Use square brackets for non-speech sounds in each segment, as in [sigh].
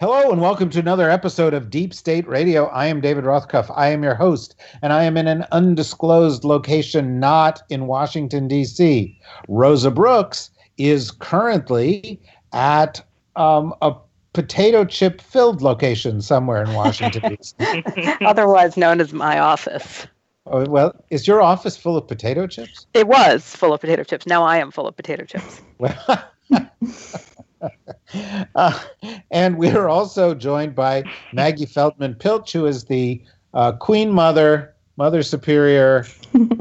Hello, and welcome to another episode of Deep State Radio. I am David Rothkopf. I am your host, and I am in an undisclosed location not in Washington, D.C. Rosa Brooks is currently at um, a potato chip filled location somewhere in Washington, D.C. [laughs] [laughs] Otherwise known as my office. Oh, well, is your office full of potato chips? It was full of potato chips. Now I am full of potato chips. Well, [laughs] uh, and we are also joined by Maggie Feldman Piltch, who is the uh, Queen Mother, Mother Superior,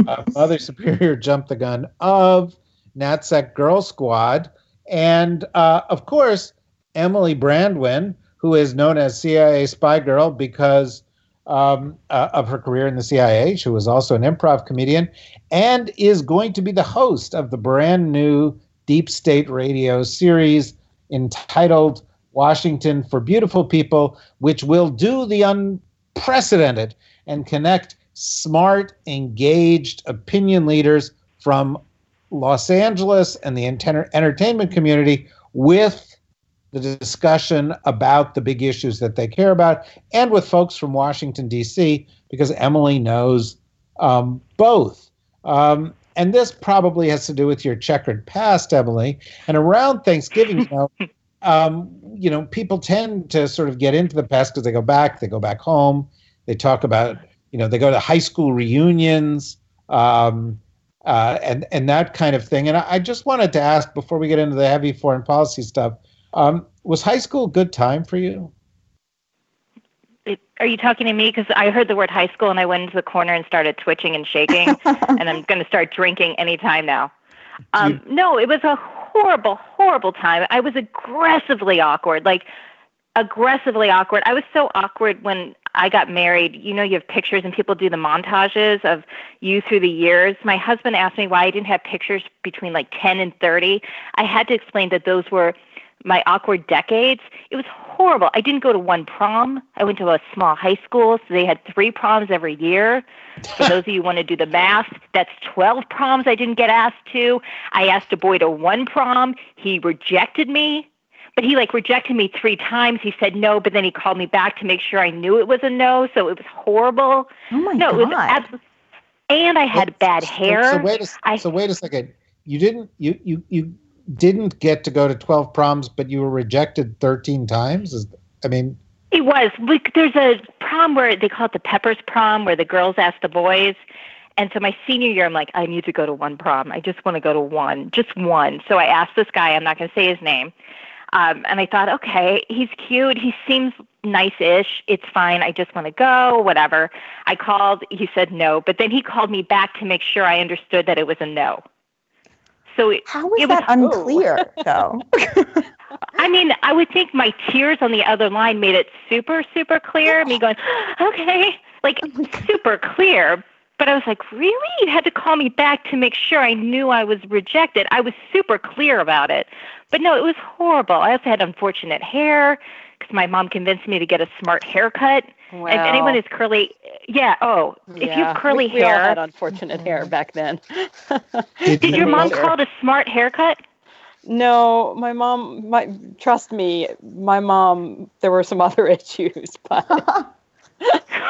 uh, [laughs] Mother Superior Jump the Gun of NatSec Girl Squad. And uh, of course, Emily Brandwin, who is known as CIA Spy Girl because um, uh, of her career in the CIA. She was also an improv comedian and is going to be the host of the brand new Deep State Radio series entitled Washington for Beautiful People, which will do the unprecedented and connect smart, engaged opinion leaders from Los Angeles and the enter- entertainment community with the discussion about the big issues that they care about and with folks from Washington, D.C., because Emily knows um, both. Um, and this probably has to do with your checkered past, Emily. And around Thanksgiving, you know, [laughs] um, you know, people tend to sort of get into the past because they go back, they go back home, they talk about, you know, they go to high school reunions, um, uh, and and that kind of thing. And I, I, just wanted to ask before we get into the heavy foreign policy stuff, um, was high school a good time for you? Are you talking to me? Because I heard the word high school and I went into the corner and started twitching and shaking, [laughs] and I'm going to start drinking anytime now. Um, you... No, it was a horrible, horrible time. I was aggressively awkward, like aggressively awkward. I was so awkward when I got married. You know, you have pictures and people do the montages of you through the years. My husband asked me why I didn't have pictures between like 10 and 30. I had to explain that those were my awkward decades. It was horrible. I didn't go to one prom. I went to a small high school, so they had three proms every year. For those of you who want to do the math, that's 12 proms I didn't get asked to. I asked a boy to one prom. He rejected me, but he like rejected me three times. He said no, but then he called me back to make sure I knew it was a no. So it was horrible. Oh my no, God. it was absolutely. And I had bad hair. So, so wait a, I, so wait a second. You didn't you you you didn't get to go to 12 proms, but you were rejected 13 times? Is, I mean, it was. Like there's a prom where they call it the Peppers prom, where the girls ask the boys. And so my senior year, I'm like, I need to go to one prom. I just want to go to one, just one. So I asked this guy, I'm not going to say his name. Um, and I thought, okay, he's cute. He seems nice ish. It's fine. I just want to go, whatever. I called. He said no. But then he called me back to make sure I understood that it was a no. So it, how is it that was, unclear, though? [laughs] I mean, I would think my tears on the other line made it super, super clear. Me going, [gasps] okay, like oh [laughs] super clear. But I was like, really? You had to call me back to make sure I knew I was rejected. I was super clear about it. But no, it was horrible. I also had unfortunate hair because my mom convinced me to get a smart haircut. Wow. If anyone is curly, yeah. Oh, if you have curly we, we hair, all had unfortunate hair back then. [laughs] did, did your mom call it a smart haircut? No, my mom. My trust me, my mom. There were some [laughs] other issues, but [laughs]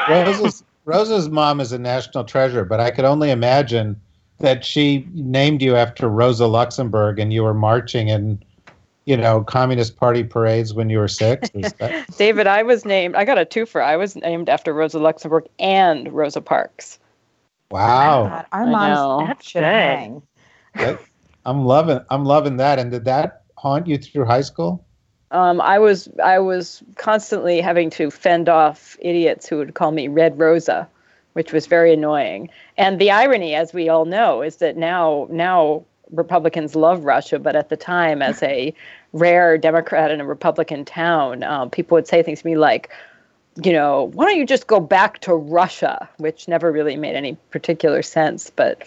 Rosa's, Rosa's mom is a national treasure. But I could only imagine that she named you after Rosa Luxemburg, and you were marching in you know, Communist Party parades when you were six? [laughs] David, I was named, I got a twofer. I was named after Rosa Luxemburg and Rosa Parks. Wow. God, our moms That's should good. hang. I'm loving I'm loving that. And did that haunt you through high school? Um, I was I was constantly having to fend off idiots who would call me Red Rosa, which was very annoying. And the irony, as we all know, is that now now Republicans love Russia, but at the time, as a rare Democrat in a Republican town, um, people would say things to me like, you know, why don't you just go back to Russia, which never really made any particular sense. But,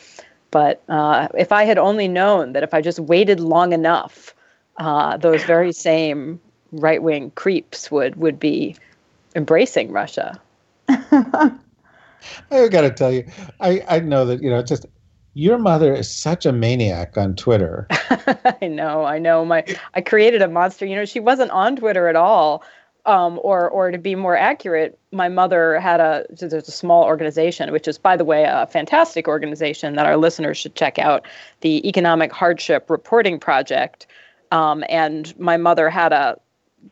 but uh, if I had only known that if I just waited long enough, uh, those very same right wing creeps would would be embracing Russia. [laughs] I got to tell you, I I know that you know just your mother is such a maniac on Twitter. [laughs] I know, I know. My I created a monster. You know, she wasn't on Twitter at all. Um, or, or to be more accurate, my mother had a there's a small organization, which is, by the way, a fantastic organization that our listeners should check out, the Economic Hardship Reporting Project. Um, and my mother had a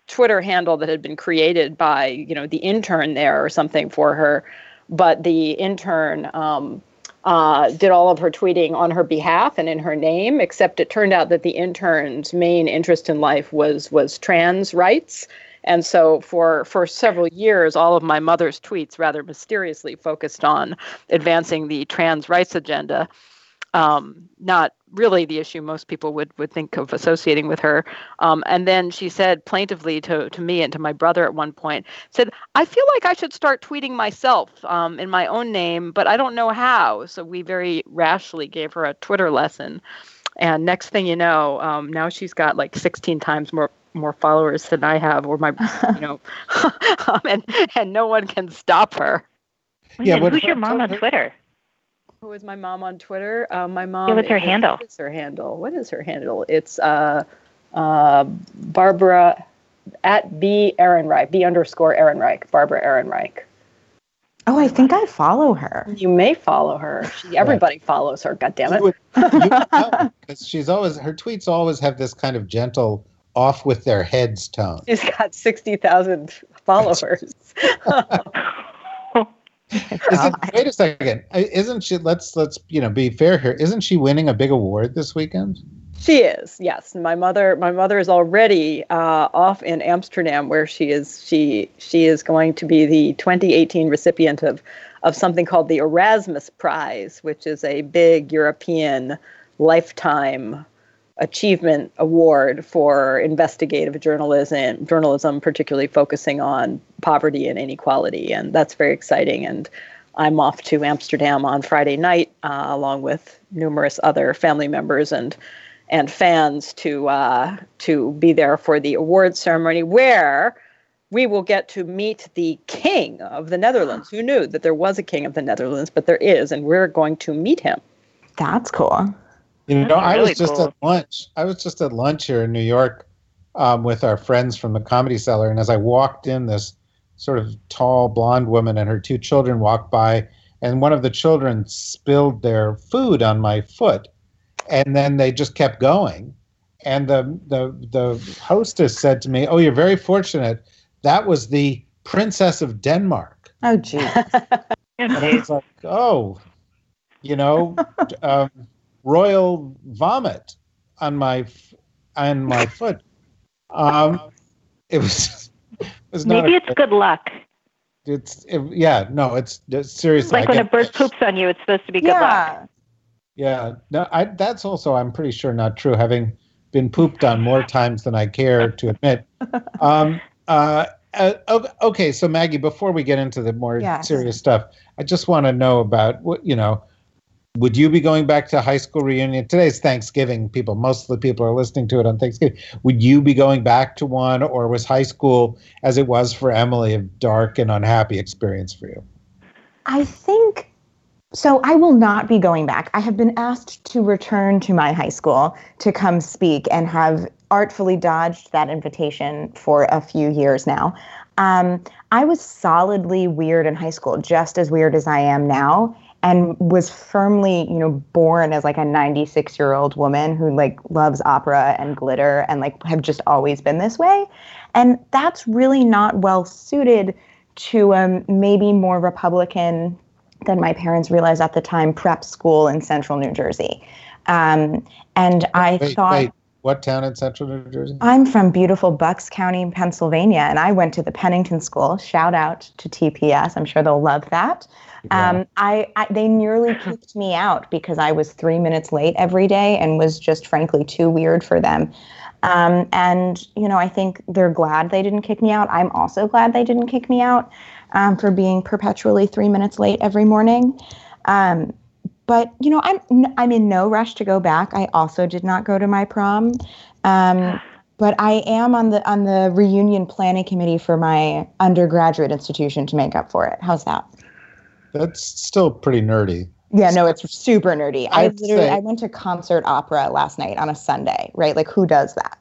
Twitter handle that had been created by, you know, the intern there or something for her, but the intern um, uh, did all of her tweeting on her behalf and in her name. Except it turned out that the intern's main interest in life was was trans rights and so for for several years, all of my mother's tweets rather mysteriously focused on advancing the trans rights agenda. Um, not really the issue most people would, would think of associating with her. Um, and then she said plaintively to, to me and to my brother at one point, said, I feel like I should start tweeting myself um, in my own name, but I don't know how. So we very rashly gave her a Twitter lesson. And next thing you know, um, now she's got like 16 times more more followers than I have, or my, [laughs] you know, [laughs] um, and and no one can stop her. Yeah, what, who's your mom on Twitter? Who is my mom on Twitter? Uh, my mom. Yeah, what's her is, handle? What is her handle? What is her handle? It's uh, uh, Barbara at B Ehrenreich, B underscore Ehrenreich, Barbara Ehrenreich. Oh, I think I follow her. You may follow her. She, everybody yeah. follows her. God damn it! Because she's always her tweets always have this kind of gentle off with their heads tone. She's got 60,000 followers. [laughs] [laughs] Wait a second. Isn't she let's let's you know be fair here. Isn't she winning a big award this weekend? She is. Yes. My mother my mother is already uh, off in Amsterdam where she is she she is going to be the 2018 recipient of of something called the Erasmus Prize, which is a big European lifetime achievement award for investigative journalism journalism particularly focusing on poverty and inequality and that's very exciting and i'm off to amsterdam on friday night uh, along with numerous other family members and and fans to uh, to be there for the award ceremony where we will get to meet the king of the Netherlands. Who knew that there was a king of the Netherlands, but there is, and we're going to meet him. That's cool. You know, really I was just cool. at lunch. I was just at lunch here in New York um, with our friends from the Comedy Cellar, and as I walked in, this sort of tall blonde woman and her two children walked by, and one of the children spilled their food on my foot, and then they just kept going. And the the the hostess said to me, "Oh, you're very fortunate. That was the Princess of Denmark." Oh, gee. [laughs] and I was like, "Oh, you know." [laughs] Um, royal vomit on my on my [laughs] foot. Um, it was. It was Maybe it's good luck. It's it, yeah no it's, it's seriously like when a bird poops on you it's supposed to be good yeah. luck. Yeah, no, I, that's also I'm pretty sure not true. Having been pooped on more times than I care to admit. [laughs] Um, uh, uh, okay, so Maggie, before we get into the more yes. serious stuff, I just want to know about what you know would you be going back to high school reunion? Today's Thanksgiving. People, most of the people are listening to it on Thanksgiving. Would you be going back to one, or was high school, as it was for Emily, a dark and unhappy experience for you? I think so. I will not be going back. I have been asked to return to my high school to come speak and have artfully dodged that invitation for a few years now. Um, I was solidly weird in high school, just as weird as I am now and was firmly you know born as like a 96 year old woman who like loves opera and glitter and like have just always been this way and that's really not well suited to um, maybe more republican than my parents realized at the time prep school in central new jersey um, and i wait, thought wait. What town in central New Jersey? I'm from beautiful Bucks County, Pennsylvania, and I went to the Pennington School. Shout out to TPS. I'm sure they'll love that. Um, I, I they nearly [laughs] kicked me out because I was three minutes late every day and was just frankly too weird for them. Um, and you know, I think they're glad they didn't kick me out. I'm also glad they didn't kick me out um, for being perpetually three minutes late every morning. Um, but you know, I'm I'm in no rush to go back. I also did not go to my prom. Um, but I am on the on the reunion planning committee for my undergraduate institution to make up for it. How's that? That's still pretty nerdy. Yeah, no, it's super nerdy. I I'd literally say- I went to concert opera last night on a Sunday, right? Like who does that?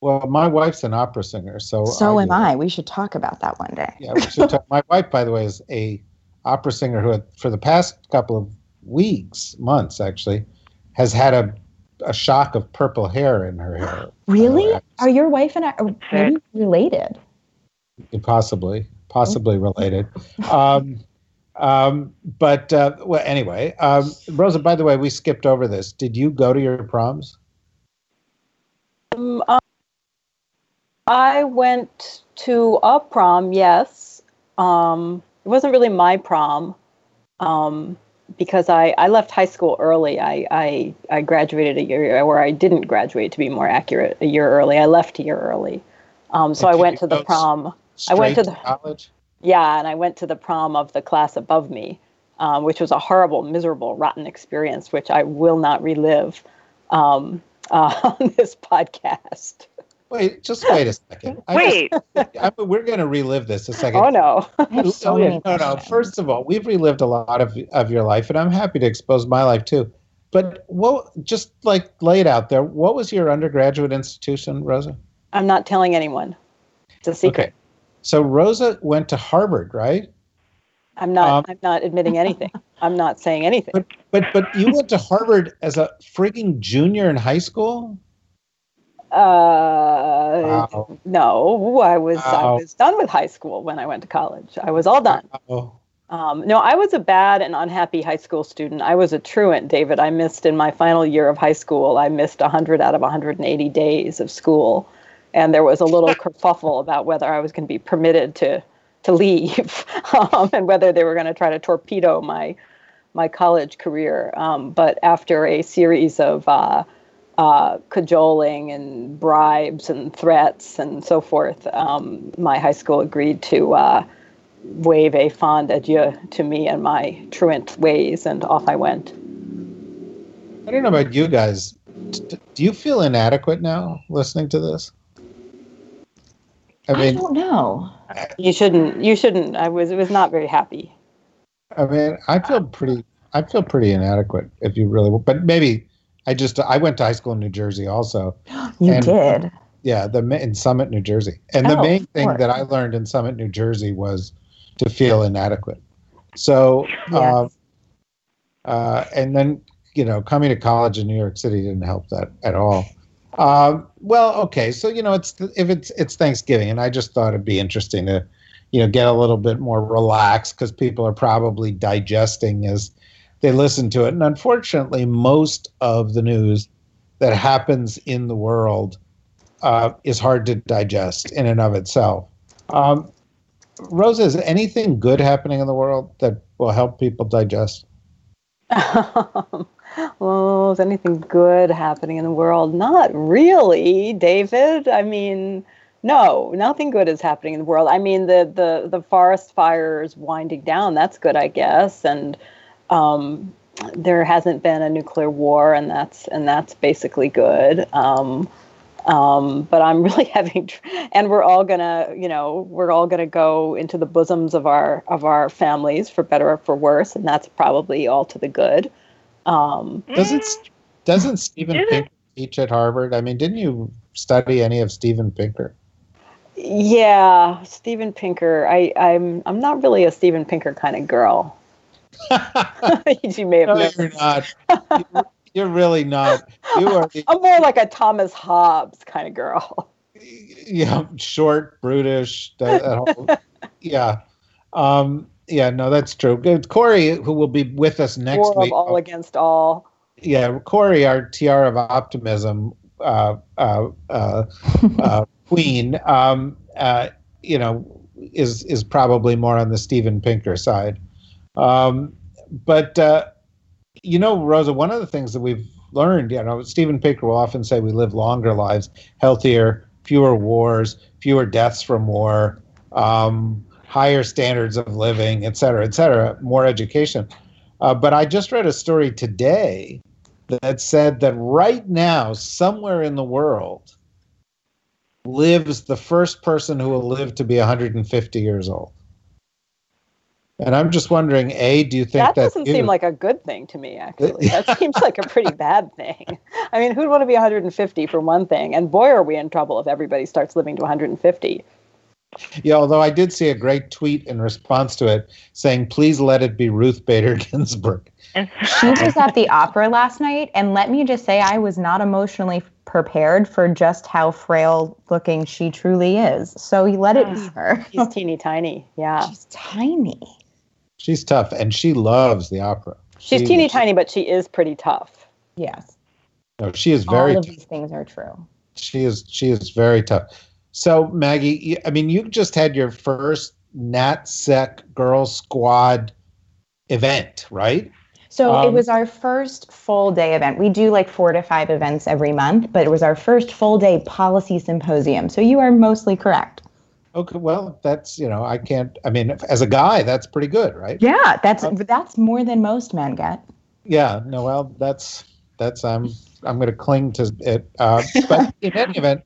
Well, my wife's an opera singer, so So am do. I. We should talk about that one day. Yeah, we should talk. my wife, by the way, is a opera singer who, had, for the past couple of weeks, months actually, has had a a shock of purple hair in her hair. [gasps] Really? Uh, Are your wife and I are maybe related? possibly, possibly related. Um, um, but uh, well, anyway, um, Rosa. By the way, we skipped over this. Did you go to your proms? Um, um, I went to a prom, yes. Um, it wasn't really my prom um, because I, I left high school early. I, I, I graduated a year, or I didn't graduate to be more accurate, a year early. I left a year early. Um, so I went to the prom. I went to the- college. Yeah, and I went to the prom of the class above me, um, which was a horrible, miserable, rotten experience, which I will not relive um, uh, [laughs] on this podcast. Wait, just wait a second. I Wait, just- [laughs] I, we're going to relive this a second. Oh no! [laughs] So many No, no. First of all, we've relived a lot of of your life, and I'm happy to expose my life too. But what, just like lay it out there, what was your undergraduate institution, Rosa? I'm not telling anyone. It's a secret. Okay. So Rosa went to Harvard, right? I'm not. Um, I'm not admitting anything. [laughs] I'm not saying anything. But but but you went to Harvard as a frigging junior in high school. Uh, Wow. no, I was. I was done with high school when I went to college. I was all done. Oh, Um, no, I was a bad and unhappy high school student. I was a truant, David. I missed in my final year of high school. I missed 100 out of 180 days of school, and there was a little [laughs] kerfuffle about whether I was going to be permitted to to leave, [laughs] um, and whether they were going to try to torpedo my my college career. Um, but after a series of uh, uh, cajoling and bribes and threats and so forth, um, my high school agreed to. Uh, wave a fond adieu to me and my truant ways, and off I went. I don't know about you guys. Do you feel inadequate now listening to this? I mean, I don't know. You shouldn't. You shouldn't. I was. It was not very happy. I mean, I feel pretty. I feel pretty inadequate. If you really, but maybe I just I went to high school in New Jersey also. [gasps] You And- did. Yeah, the in Summit, New Jersey, and the Oh, main thing that I learned in Summit, New Jersey, was to feel inadequate. So, Yes. um, uh, and then you know, coming to college in New York City didn't help that at all. Um, well, okay, so you know, it's if it's it's Thanksgiving, and I just thought it'd be interesting to, you know, get a little bit more relaxed because people are probably digesting as they listen to it, and unfortunately, most of the news that happens in the world uh, is hard to digest in and of itself. Um, Rosa, is anything good happening in the world that will help people digest? well, [laughs] is anything good happening in the world? Not really, David. I mean, no, nothing good is happening in the world. I mean, the the the forest fires winding down. That's good, I guess, and um, there hasn't been a nuclear war, and that's and that's basically good. Um, um, but I'm [laughs] really having, tr- and we're all gonna, you know, we're all gonna go into the bosoms of our of our families for better or for worse, and that's probably all to the good. Um, Doesn't doesn't Steven Did it? Pinker teach at Harvard? I mean, didn't you study any of Steven Pinker? yeah, Steven Pinker. I, I'm I'm not really a Steven Pinker kind of girl. [laughs] you may have no, you're not. You're, you're really not. You are, I'm more like a Thomas Hobbes kind of girl. Yeah, short, brutish. That, that whole, yeah, um, yeah. No, that's true. Good. Kori, who will be with us next War week. all against all. yeah, Kori, our TR of optimism, uh, uh, uh, uh, [laughs] queen, um, uh, you know, is is probably more on the Steven Pinker side. Um, but uh, you know, Rosa, one of the things that we've learned, you know, Steven Pinker will often say we live longer lives, healthier, fewer wars, fewer deaths from war, um, higher standards of living, et cetera, et cetera, more education. Uh, but I just read a story today that said that right now, somewhere in the world, lives the first person who will live to be 150 years old. And I'm just wondering, A, do you think that that doesn't seem like a good thing to me, actually. That seems like a pretty bad thing. [laughs] I mean, who'd want to be 150 for one thing? And boy, are we in trouble if everybody starts living to 150. Yeah, although I did see a great tweet in response to it saying, please let it be Ruth Bader [laughs] Ginsburg. she was at the opera last night, and let me just say, I was not emotionally prepared for just how frail looking she truly is. So you let it be ah, her. She's teeny tiny. Yeah. She's tiny. She's tough, and she loves the opera. She's She- teeny tiny, but she is pretty tough. Yes. No, she is very. All of tough. these things are true. She is. She is very tough. So Maggie, I mean, you just had your first NatSec Girl Squad event, right? So it Um, was our first full day event. We do like four to five events every month, but it was our first full day policy symposium. So you are mostly correct. Okay, well, that's you know, I can't. I mean, as a guy, that's pretty good, right? Yeah, that's that's more than most men get. Yeah. No, well, that's that's I'm I'm going to cling to it. Uh, but in any [laughs] event,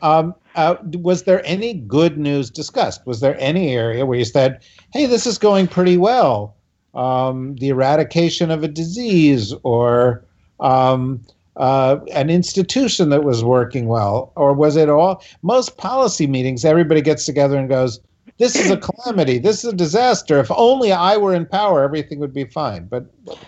um, uh, was there any good news discussed? Was there any area where you said, "Hey, this is going pretty well"? Um, the eradication of a disease, or um, uh, an institution that was working well, or was it all? Most policy meetings, everybody gets together and goes, "This is a calamity. This is a disaster. If only I were in power, everything would be fine." But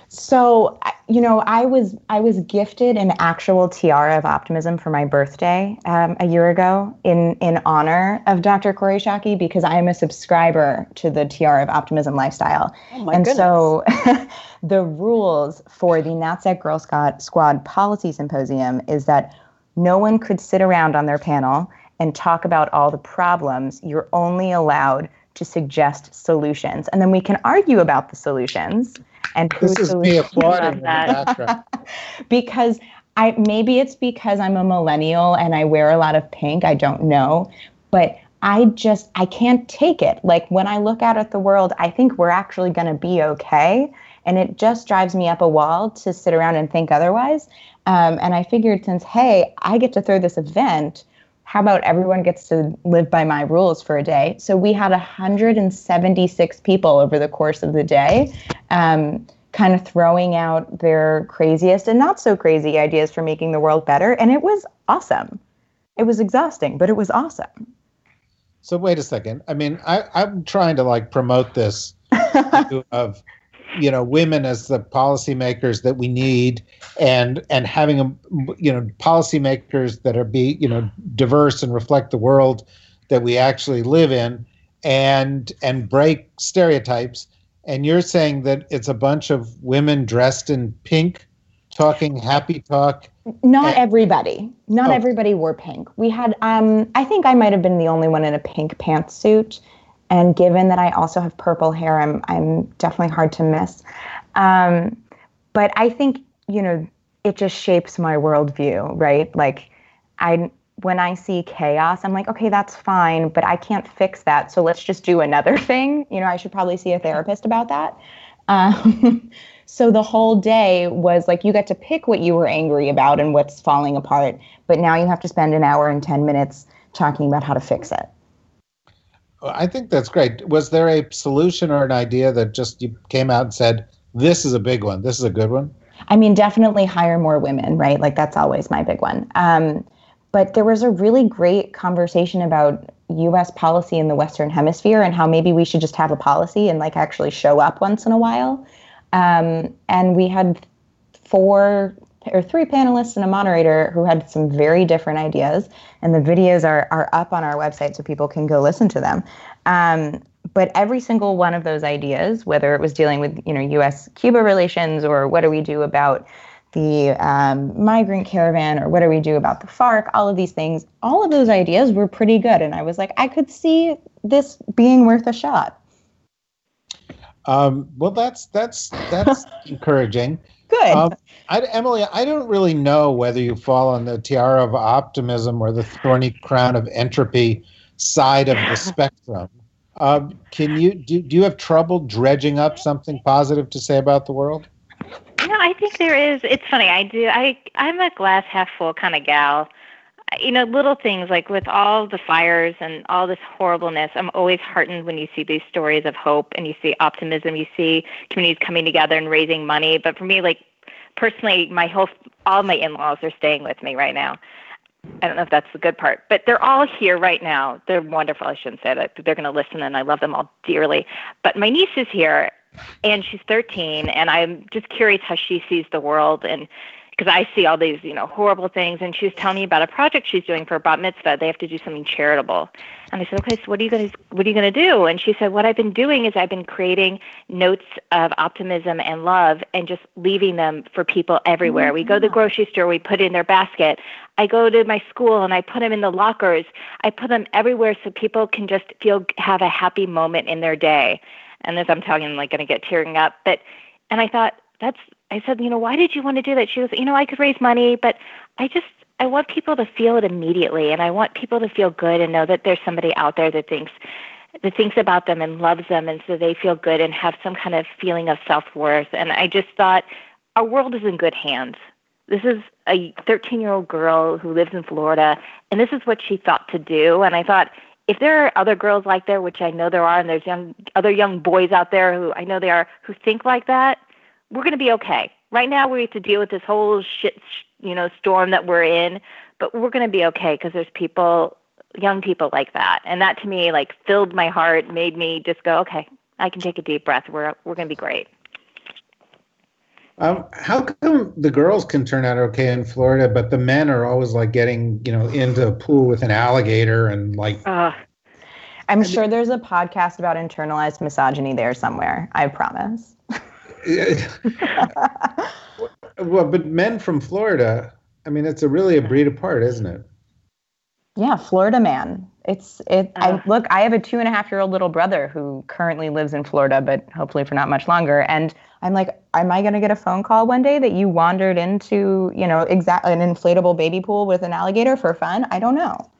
So you know, I was I was gifted an actual tiara of optimism for my birthday um, a year ago in in honor of Dr. Kori Schake because I am a subscriber to the Tiara of Optimism lifestyle. Oh my and goodness. so [laughs] the rules for the NatSec Girl Squad, Squad Policy Symposium is that no one could sit around on their panel and talk about all the problems. You're only allowed to suggest solutions. And then we can argue about the solutions and this whose is me applauding that. [laughs] because I maybe it's because I'm a millennial and I wear a lot of pink. I don't know, but I just I can't take it. Like when I look out at the world, I think we're actually going to be okay, and it just drives me up a wall to sit around and think otherwise. Um, and I figured since hey, I get to throw this event. How about everyone gets to live by my rules for a day? So we had 176 people over the course of the day. Um, kind of throwing out their craziest and not so crazy ideas for making the world better. And it was awesome. It was exhausting, but it was awesome. So wait a second. I mean, I, I'm trying to like promote this [laughs] of you know women as the policymakers that we need, and and having a you know policymakers that are be you know diverse and reflect the world that we actually live in, and and break stereotypes. And you're saying that it's a bunch of women dressed in pink, talking happy talk. Not Eh. everybody. Not Oh. everybody wore pink. We had um I think I might have been the only one in a pink pantsuit. And given that I also have purple hair, I'm I'm definitely hard to miss. Um, but I think, you know, it just shapes my worldview, right? Like I when I see chaos, I'm like, okay, that's fine, but I can't fix that. So let's just do another [laughs] thing. You know, I should probably see a therapist about that. Um, [laughs] so the whole day was like you got to pick what you were angry about and what's falling apart, but now you have to spend an hour and 10 minutes talking about how to fix it. I think that's great. Was there a solution or an idea that just you came out and said, "This is a big one. This is a good one"? I mean, definitely hire more women, right? Like that's always my big one. Um, but there was a really great conversation about U.S. policy in the Western Hemisphere and how maybe we should just have a policy and like actually show up once in a while. Um, and we had four or three panelists and a moderator who had some very different ideas. And the videos are are up on our website so people can go listen to them. Um, but every single one of those ideas, whether it was dealing with you know U.S. Cuba relations or what do we do about the um, migrant caravan or what do we do about the FARC, all of these things, all of those ideas were pretty good. And I was like, I could see this being worth a shot. Um, well, that's that's that's [laughs] encouraging. Good. Um, I, Emily, I don't really know whether you fall on the tiara of optimism or the thorny crown of entropy side of the [laughs] spectrum. Um, can you do, do you have trouble dredging up something positive to say about the world? No, I think there is. It's funny. I do. I I'm a glass half full kind of gal. You know, little things like with all the fires and all this horribleness, I'm always heartened when you see these stories of hope and you see optimism. You see communities coming together and raising money. But for me, like personally, my whole all my in-laws are staying with me right now. I don't know if that's the good part, but they're all here right now. They're wonderful. I shouldn't say that. They're going to listen, and I love them all dearly. But my niece is here, and she's 13 and i'm just curious how she sees the world and because i see all these you know horrible things and she was telling me about a project she's doing for a bat mitzvah. They have to do something charitable. And i said okay so what are you going to what are you going to do? And she said what i've been doing is i've been creating notes of optimism and love and just leaving them for people everywhere. We go to the mm-hmm. grocery store we put it in their basket. I go to my school and i put them in the lockers. I put them everywhere so people can just feel have a happy moment in their day. And as I'm telling I'm like going to get tearing up. But and I thought that's I said, you know, why did you want to do that? She goes, you know, I could raise money, but I just I want people to feel it immediately, and I want people to feel good and know that there's somebody out there that thinks that thinks about them and loves them, and so they feel good and have some kind of feeling of self worth. And I just thought our world is in good hands. This is a 13 year old girl who lives in Florida, and this is what she thought to do. And I thought if there are other girls like there, which I know there are, and there's young other young boys out there who I know they are who think like that, we're going to be okay. Right now, we have to deal with this whole shit, you know, storm that we're in, but we're going to be okay because there's people, young people like that, and that to me like filled my heart, made me just go, okay, I can take a deep breath. We're we're going to be great. Um, how come the girls can turn out okay in Florida, but the men are always like getting, you know, into a pool with an alligator and like? Uh, I'm sure there's a podcast about internalized misogyny there somewhere. I promise. [laughs] [laughs] well, but men from Florida, I mean, it's a really a breed apart, isn't it? Yeah, Florida man. It's it. Uh, I look. I have a two and a half year old little brother who currently lives in Florida, but hopefully for not much longer. And I'm like, am I going to get a phone call one day that you wandered into, you know, exact an inflatable baby pool with an alligator for fun? I don't know.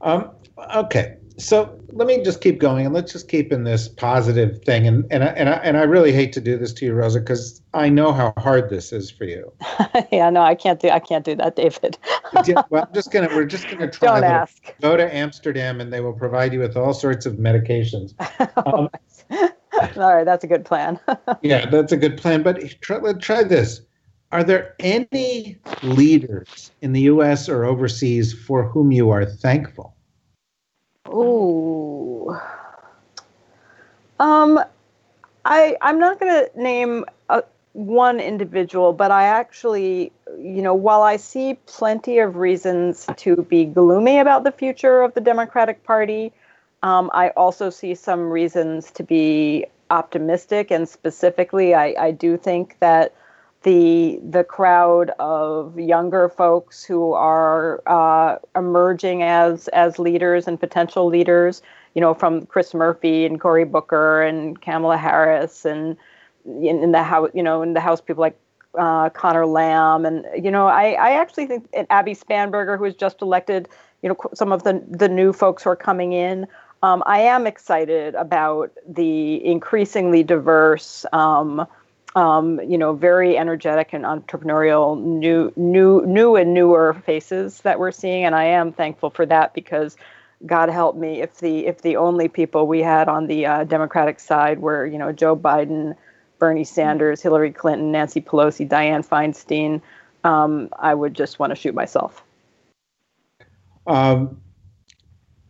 Um. Okay so let me just keep going and let's just keep in this positive thing and and I, and I, and I really hate to do this to you Rosa because I know how hard this is for you. [laughs] yeah, no, I can't do I can't do that, David. yeah, well, I'm just gonna we're just gonna [laughs] try. Don't ask. Go to Amsterdam and they will provide you with all sorts of medications. [laughs] Um, all right, that's a good plan. yeah, that's a good plan. But try, let's try this. Are there any leaders in the U.S. or overseas for whom you are thankful? Ooh. Um, I I'm not to name a, one individual, but I actually, you know, while I see plenty of reasons to be gloomy about the future of the Democratic Party, um, I also see some reasons to be optimistic. And specifically, I, I do think that the the crowd of younger folks who are uh, emerging as as leaders and potential leaders, you know, from Chris Murphy and Cory Booker and Kamala Harris and in, in the house, you know, in the House people like uh, Conor Lamb and you know, I I actually think Abby Spanberger, who was just elected, you know, some of the the new folks who are coming in. Um, I am excited about the increasingly diverse. Um, um, you know, very energetic and entrepreneurial, new, new, new and newer faces that we're seeing, and I am thankful for that because, God help me, if the if the only people we had on the uh, Democratic side were, you know, Joe Biden, Bernie Sanders, Hillary Clinton, Nancy Pelosi, Dianne Feinstein, um, I would just want to shoot myself. Um,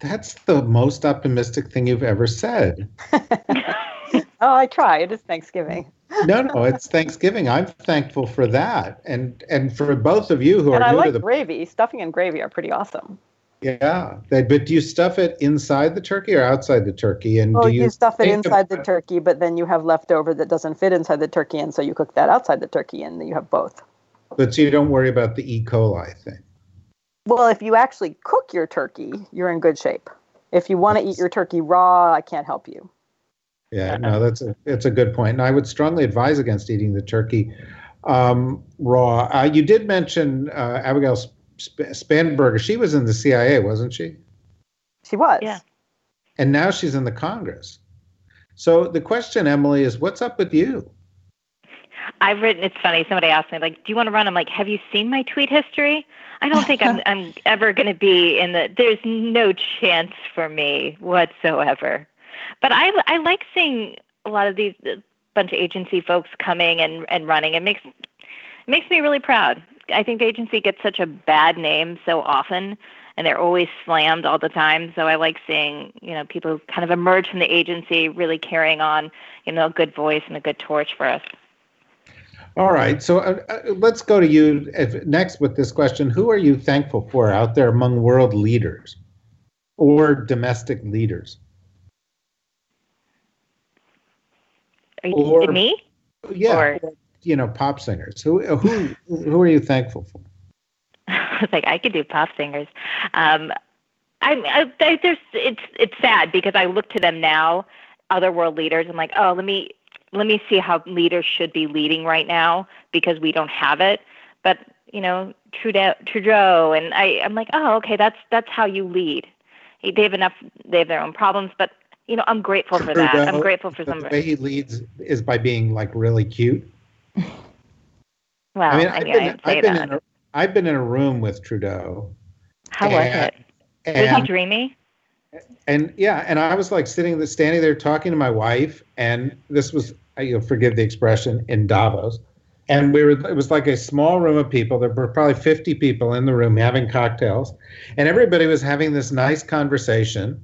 that's the most optimistic thing you've ever said. [laughs] oh, I try. It is Thanksgiving no, no, it's Thanksgiving. I'm thankful for that, and and for both of you who and are I new like to the gravy. Stuffing and gravy are pretty awesome. Yeah, they, but do you stuff it inside the turkey or outside the turkey? And Well, do you, you stuff it inside the turkey, but then you have leftover that doesn't fit inside the turkey, and so you cook that outside the turkey, and you have both. But so you don't worry about the E. coli thing. Well, if you actually cook your turkey, you're in good shape. If you want to eat your turkey raw, I can't help you. Yeah, no, that's a it's a good point, and I would strongly advise against eating the turkey um, raw. Uh, you did mention uh, Abigail Sp- Spanberger. She was in the CIA, wasn't she? She was. Yeah. And now she's in the Congress. So the question, Emily, is what's up with you? I've written. It's funny. Somebody asked me, like, "Do you want to run?" I'm like, "Have you seen my tweet history?" I don't think I'm. [laughs] I'm ever going to be in the. There's no chance for me whatsoever. But I I like seeing a lot of these bunch of agency folks coming and and running. It makes it makes me really proud. I think the agency gets such a bad name so often, and they're always slammed all the time. So I like seeing you know people kind of emerge from the agency, really carrying on you know a good voice and a good torch for us. All right, so uh, uh, let's go to you if, next with this question. Who are you thankful for out there among world leaders or domestic leaders? Are you, Or- me? Yeah, Or- you know, pop singers. Who who who are you thankful for? [laughs] I was like, I could do pop singers. Um, I, I, I there's it's it's sad because I look to them now, other world leaders. I'm like, oh, let me let me see how leaders should be leading right now because we don't have it. But you know, Trudeau, Trudeau, and I, I'm like, oh, okay, that's that's how you lead. They have enough. They have their own problems, but you know, I'm grateful for that. I'm grateful for the way he leads is by being like really cute. Well, I mean, I I've mean, been, I've been in a, I've been in a room with Trudeau, how was and- it? Was he and dreamy? and yeah, and I was like sitting, standing there talking to my wife, and this was, uh, you'll forgive the expression, in Davos, and we were. It was like a small room of people. There were probably fifty people in the room having cocktails, and everybody was having this nice conversation.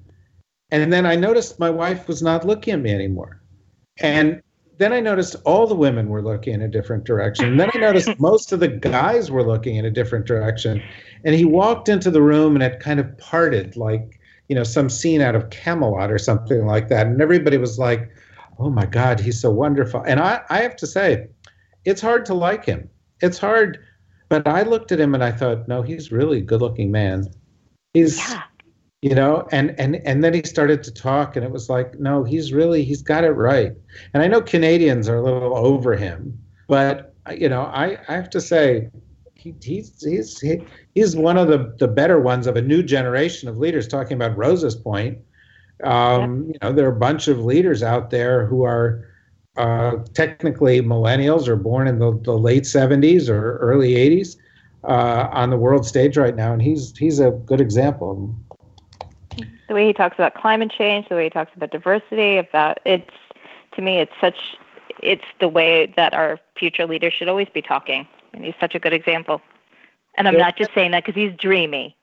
And then I noticed my wife was not looking at me anymore, and then I noticed all the women were looking in a different direction. And then I noticed [laughs] most of the guys were looking in a different direction. And he walked into the room and it kind of parted like, you know, some scene out of Camelot or something like that. And everybody was like, oh my God, he's so wonderful. And I, I have to say, it's hard to like him. It's hard. But I looked at him and I thought, no, he's really a good looking man. He's, Yeah. You know, and, and, and then he started to talk and it was like, no, he's really, he's got it right. And I know Canadians are a little over him, but you know, I, I have to say, he, he's he's he, he's one of the, the better ones of a new generation of leaders. Talking about Rosa's point, um, you know, there are a bunch of leaders out there who are uh, technically millennials or born in the, the late '70s or early '80s uh, on the world stage right now, and he's he's a good example. The way he talks about climate change, the way he talks about diversity, about it's to me it's such it's the way that our future leaders should always be talking. And he's such a good example. And I'm Yeah. not just saying that because he's dreamy.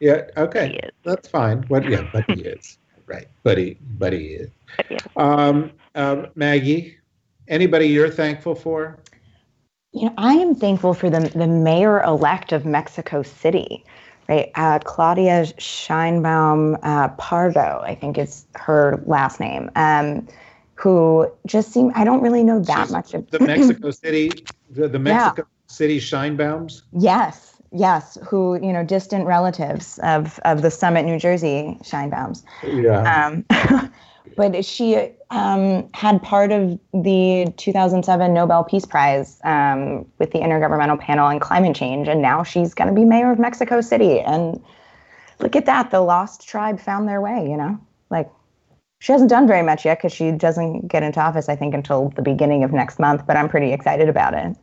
Yeah, He okay, is. that's fine. What? Yeah, but he is [laughs] right. But he, but he is. But yeah. Um, um, Maggie, anybody you're thankful for? You know, I am thankful for the the mayor elect of Mexico City, right? Uh, Claudia Sheinbaum uh, Pardo, I think is her last name. Um, who just seem I don't really know that She's much of the Mexico [laughs] City, the, the Mexico City Sheinbaums. Yes, yes, who you know, distant relatives of of the Summit, New Jersey Sheinbaums. Yeah. Um, [laughs] but she um, had part of the 2007 Nobel Peace Prize um, with the Intergovernmental Panel on Climate Change, and now she's going to be mayor of Mexico City. And look at that, the lost tribe found their way. You know, like she hasn't done very much yet because she doesn't get into office, I think, until the beginning of next month. But I'm pretty excited about it.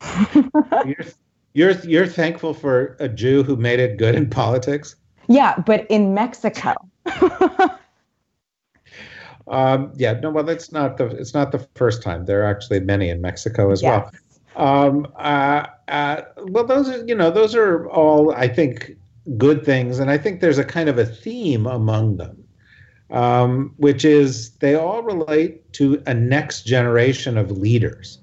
[laughs] you're, you're you're thankful for a Jew who made it good in politics. Yeah, but in Mexico. [laughs] Um, yeah, no, well, it's not the it's not the first time. There are actually many in Mexico as well. Um, uh, uh, well, those are you know those are all I think good things, and I think there's a kind of a theme among them, um, which is they all relate to a next generation of leaders.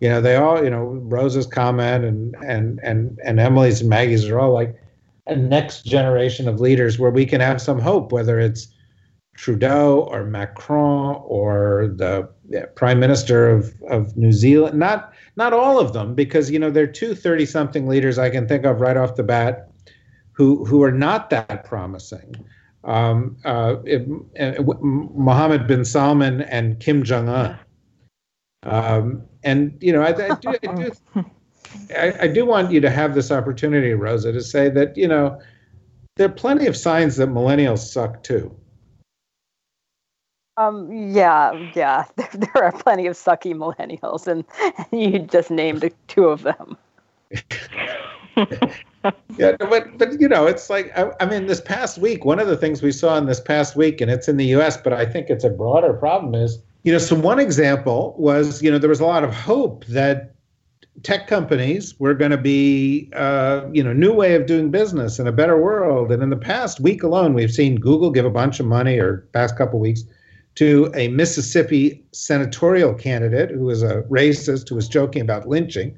you know, they all, you know, Rose's comment and and and and Emily's and Maggie's are all like a next generation of leaders where we can have some hope, whether it's Trudeau or Macron or the Prime Minister of, of New Zealand. Not not all of them, because you know there are two 30 something leaders I can think of right off the bat who who are not that promising. Um, uh, it, uh, Mohammed bin Salman and Kim Jong Un. Um, and you know, I, I do, I do, [laughs] I, I do want you to have this opportunity, Rosa, to say that you know there are plenty of signs that millennials suck too. Um, yeah, yeah. [laughs] There, there are plenty of sucky millennials, and, and you just named two of them. [laughs] yeah, but but you know, it's like I, I, mean, this past week, one of the things we saw in this past week, and it's in the U.S., but I think it's a broader problem. Is you know, so one example was you know there was a lot of hope that tech companies were going to be uh, you know new way of doing business in a better world, and in the past week alone, we've seen Google give a bunch of money, or past couple weeks, to a Mississippi senatorial candidate who was a racist who was joking about lynching.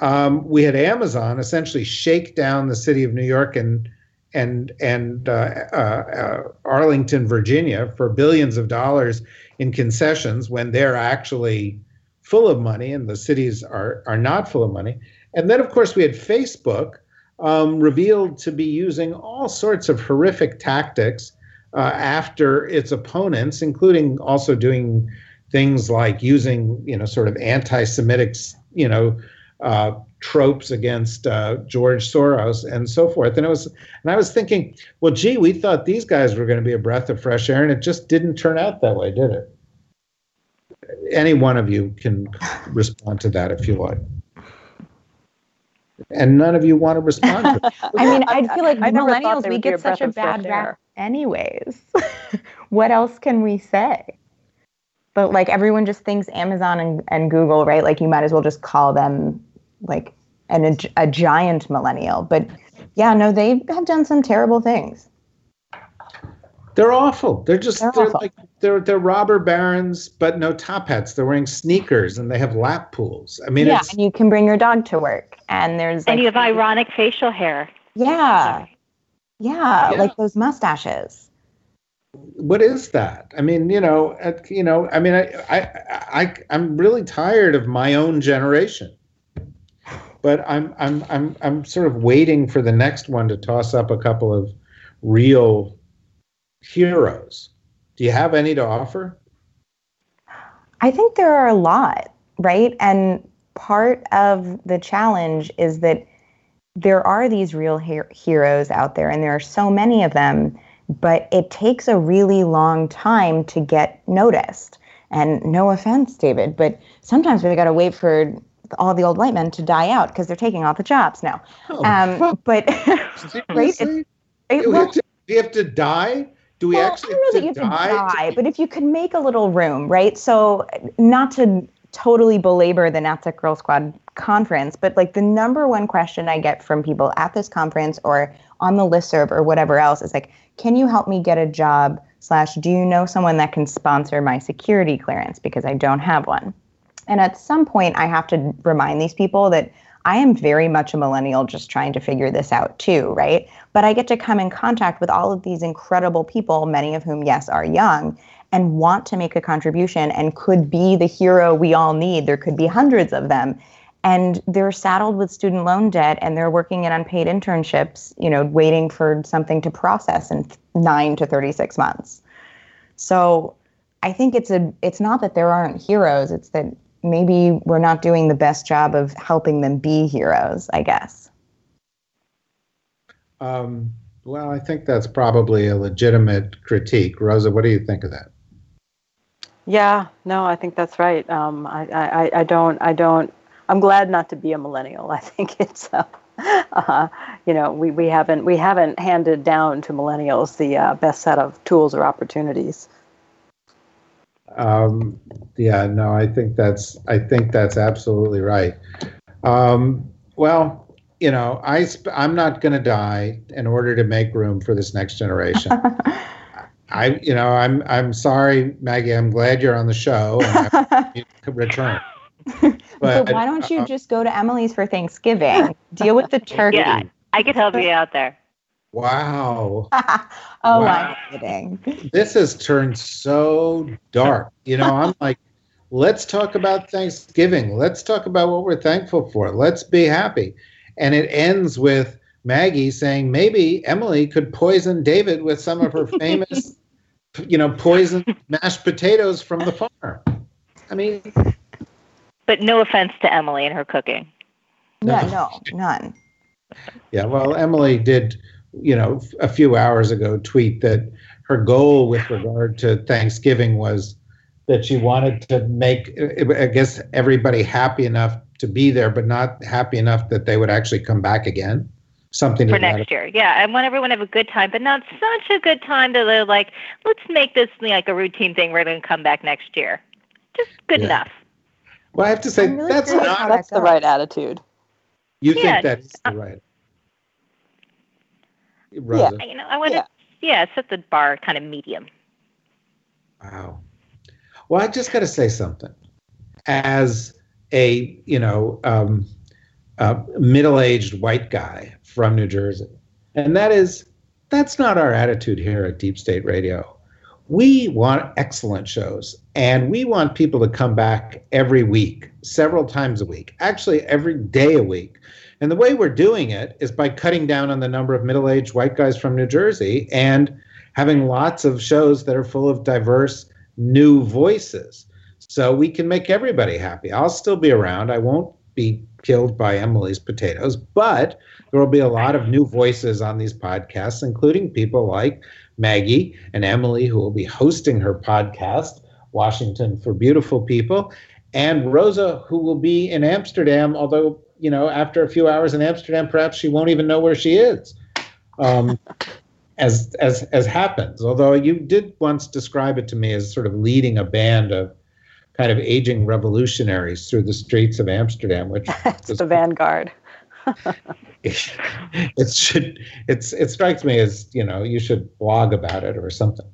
Um, we had Amazon essentially shake down the city of New York and and and uh, uh, uh, Arlington, Virginia, for billions of dollars in concessions when they're actually full of money and the cities are are not full of money. And then, of course, we had Facebook um, revealed to be using all sorts of horrific tactics uh, after its opponents, including also doing things like using you know sort of anti-Semitic you know uh, tropes against uh, George Soros and so forth. And it was, and I was thinking, well, gee, we thought these guys were going to be a breath of fresh air, and it just didn't turn out that way, did it? Any one of you can respond to that if you like. And none of you want to respond to it. [laughs] I mean, I feel like I millennials, we get such a bad rap anyways. [laughs] what else can we say? But like everyone just thinks Amazon and, and Google, right? Like you might as well just call them like an, a, a giant millennial. But yeah, no, they have done some terrible things. They're awful. They're just they're, they're like they're they're robber barons, but no top hats. They're wearing sneakers and they have lap pools. I mean, yeah, and you can bring your dog to work, and there's and you have ironic facial hair. Yeah, yeah, yeah, like those mustaches. What is that? I mean, you know, you know, I mean, I, I, I, I'm really tired of my own generation but I'm I'm I'm I'm sort of waiting for the next one to toss up a couple of real heroes. Do you have any to offer? I think there are a lot, right? And part of the challenge is that there are these real her- heroes out there, and there are so many of them, but it takes a really long time to get noticed. And no offense, David, but sometimes we've got to wait for all the old white men to die out because they're taking all the jobs now. Oh, um, but [laughs] right, it, it, well, have to, we have to die. Do we well, actually I don't know that you have to die, but if you could make a little room, right? So not to totally belabor the NatSec Girl Squad conference, but like the number one question I get from people at this conference or on the listserv or whatever else is like, can you help me get a job? Slash, do you know someone that can sponsor my security clearance because I don't have one? And at some point, I have to remind these people that I am very much a millennial just trying to figure this out too, right? But I get to come in contact with all of these incredible people, many of whom, yes, are young and want to make a contribution and could be the hero we all need. There could be hundreds of them. And they're saddled with student loan debt and they're working in unpaid internships, you know, waiting for something to process in nine to 36 months. So I think it's a it's not that there aren't heroes, it's that maybe we're not doing the best job of helping them be heroes, I guess. Um, well, I think that's probably a legitimate critique. Rosa, what do you think of that? Yeah, no, I think that's right. Um, I, I, I don't, I don't. I'm glad not to be a millennial. I [laughs] think it's, uh, uh, you know, we, we haven't we haven't handed down to millennials the uh, best set of tools or opportunities. Um, yeah, no, I think that's I think that's absolutely right. Um, well, you know, I sp- I'm not going to die in order to make room for this next generation. [laughs] I, you know, I'm I'm sorry, Maggie. I'm glad you're on the show and [laughs] return. But so why don't you uh, just go to Emily's for Thanksgiving? Deal with the turkey. Yeah, I could help you out there. Wow. [laughs] oh, Wow. I'm kidding. this has turned so dark. You know, I'm like, let's talk about Thanksgiving. Let's talk about what we're thankful for. Let's be happy. And it ends with Maggie saying maybe Emily could poison David with some of her famous, [laughs] you know, poisoned mashed potatoes from the farm. I mean, But no offense to Emily and her cooking. No, no, none. Yeah, well, Emily did, you know, a few hours ago tweet that her goal with regard to Thanksgiving was that she wanted to make, I guess, everybody happy enough to be there, but not happy enough that they would actually come back again. Something for next year. Yeah, I want everyone to have a good time, but not such a good time that they're like, let's make this like a routine thing. We're going to come back next year. Just good Yeah. enough. Well, I have to say really that's not. That's the right attitude. You Yeah, think that's uh, the right? Rosa, You know, I want Yeah. to, yeah, set the bar kind of medium. Wow. Well, I just got to say something. As a you know um, a middle-aged white guy from New Jersey, and that is that's not our attitude here at Deep State Radio. We want excellent shows, and we want people to come back every week, several times a week, actually every day a week. And the way we're doing it is by cutting down on the number of middle-aged white guys from New Jersey and having lots of shows that are full of diverse new voices. So we can make everybody happy. I'll still be around. I won't be killed by Emily's potatoes, but there will be a lot of new voices on these podcasts, including people like Maggie and Emily, who will be hosting her podcast, Washington for Beautiful People, and Rosa, who will be in Amsterdam, although, you know, after a few hours in Amsterdam, perhaps she won't even know where she is. Um, [laughs] as as as happens. Although you did once describe it to me as sort of leading a band of kind of aging revolutionaries through the streets of Amsterdam, which [laughs] It's was- the vanguard. [laughs] it should it's it strikes me as you know you should blog about it or something.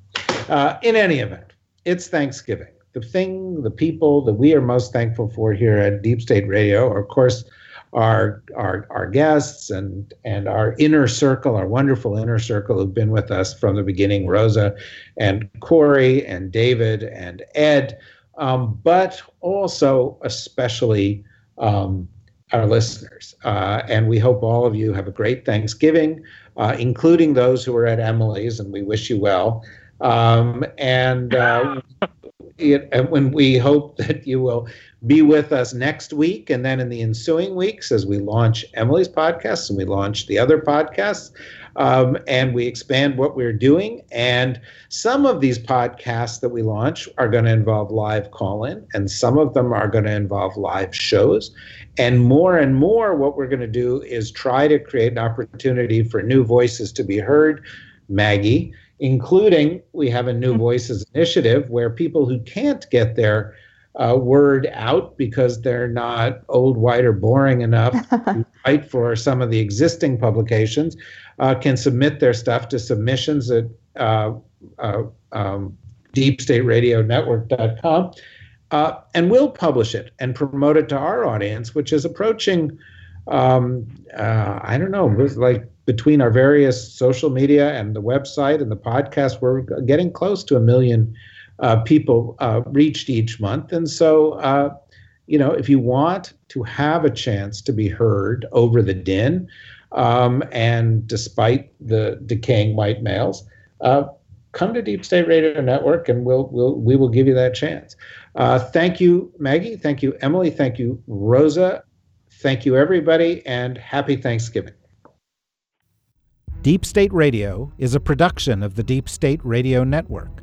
Uh, in any event, it's Thanksgiving. The thing, the people that we are most thankful for here at Deep State Radio are, of course, our our our guests and and our inner circle, our wonderful inner circle who've been with us from the beginning, Rosa and Kori and David and Ed, um, but also especially um, our listeners. Uh, and we hope all of you have a great Thanksgiving, uh, including those who are at Emily's, and we wish you well. Um, and uh, [laughs] it, and when we hope that you will be with us next week and then in the ensuing weeks as we launch Emily's podcast and we launch the other podcasts um, and we expand what we're doing. And some of these podcasts that we launch are going to involve live call in, and some of them are going to involve live shows. And more and more, what we're going to do is try to create an opportunity for new voices to be heard. Maggie, including we have a New Voices initiative where people who can't get their uh, word out because they're not old, white, or boring enough [laughs] to fight for some of the existing publications uh, can submit their stuff to submissions at uh, uh, um, deepstateradionetwork.com. Uh, and we'll publish it and promote it to our audience, which is approaching, um, uh, I don't know, like between our various social media and the website and the podcast, we're getting close to a million people uh, reached each month. And so, uh, you know, if you want to have a chance to be heard over the din, um, and despite the decaying white males, uh, come to Deep State Radio Network, and we'll we'll we will give you that chance. Uh, thank you, Maggie. Thank you, Emily. Thank you, Rosa. Thank you, everybody, and happy Thanksgiving. Deep State Radio is a production of the Deep State Radio Network,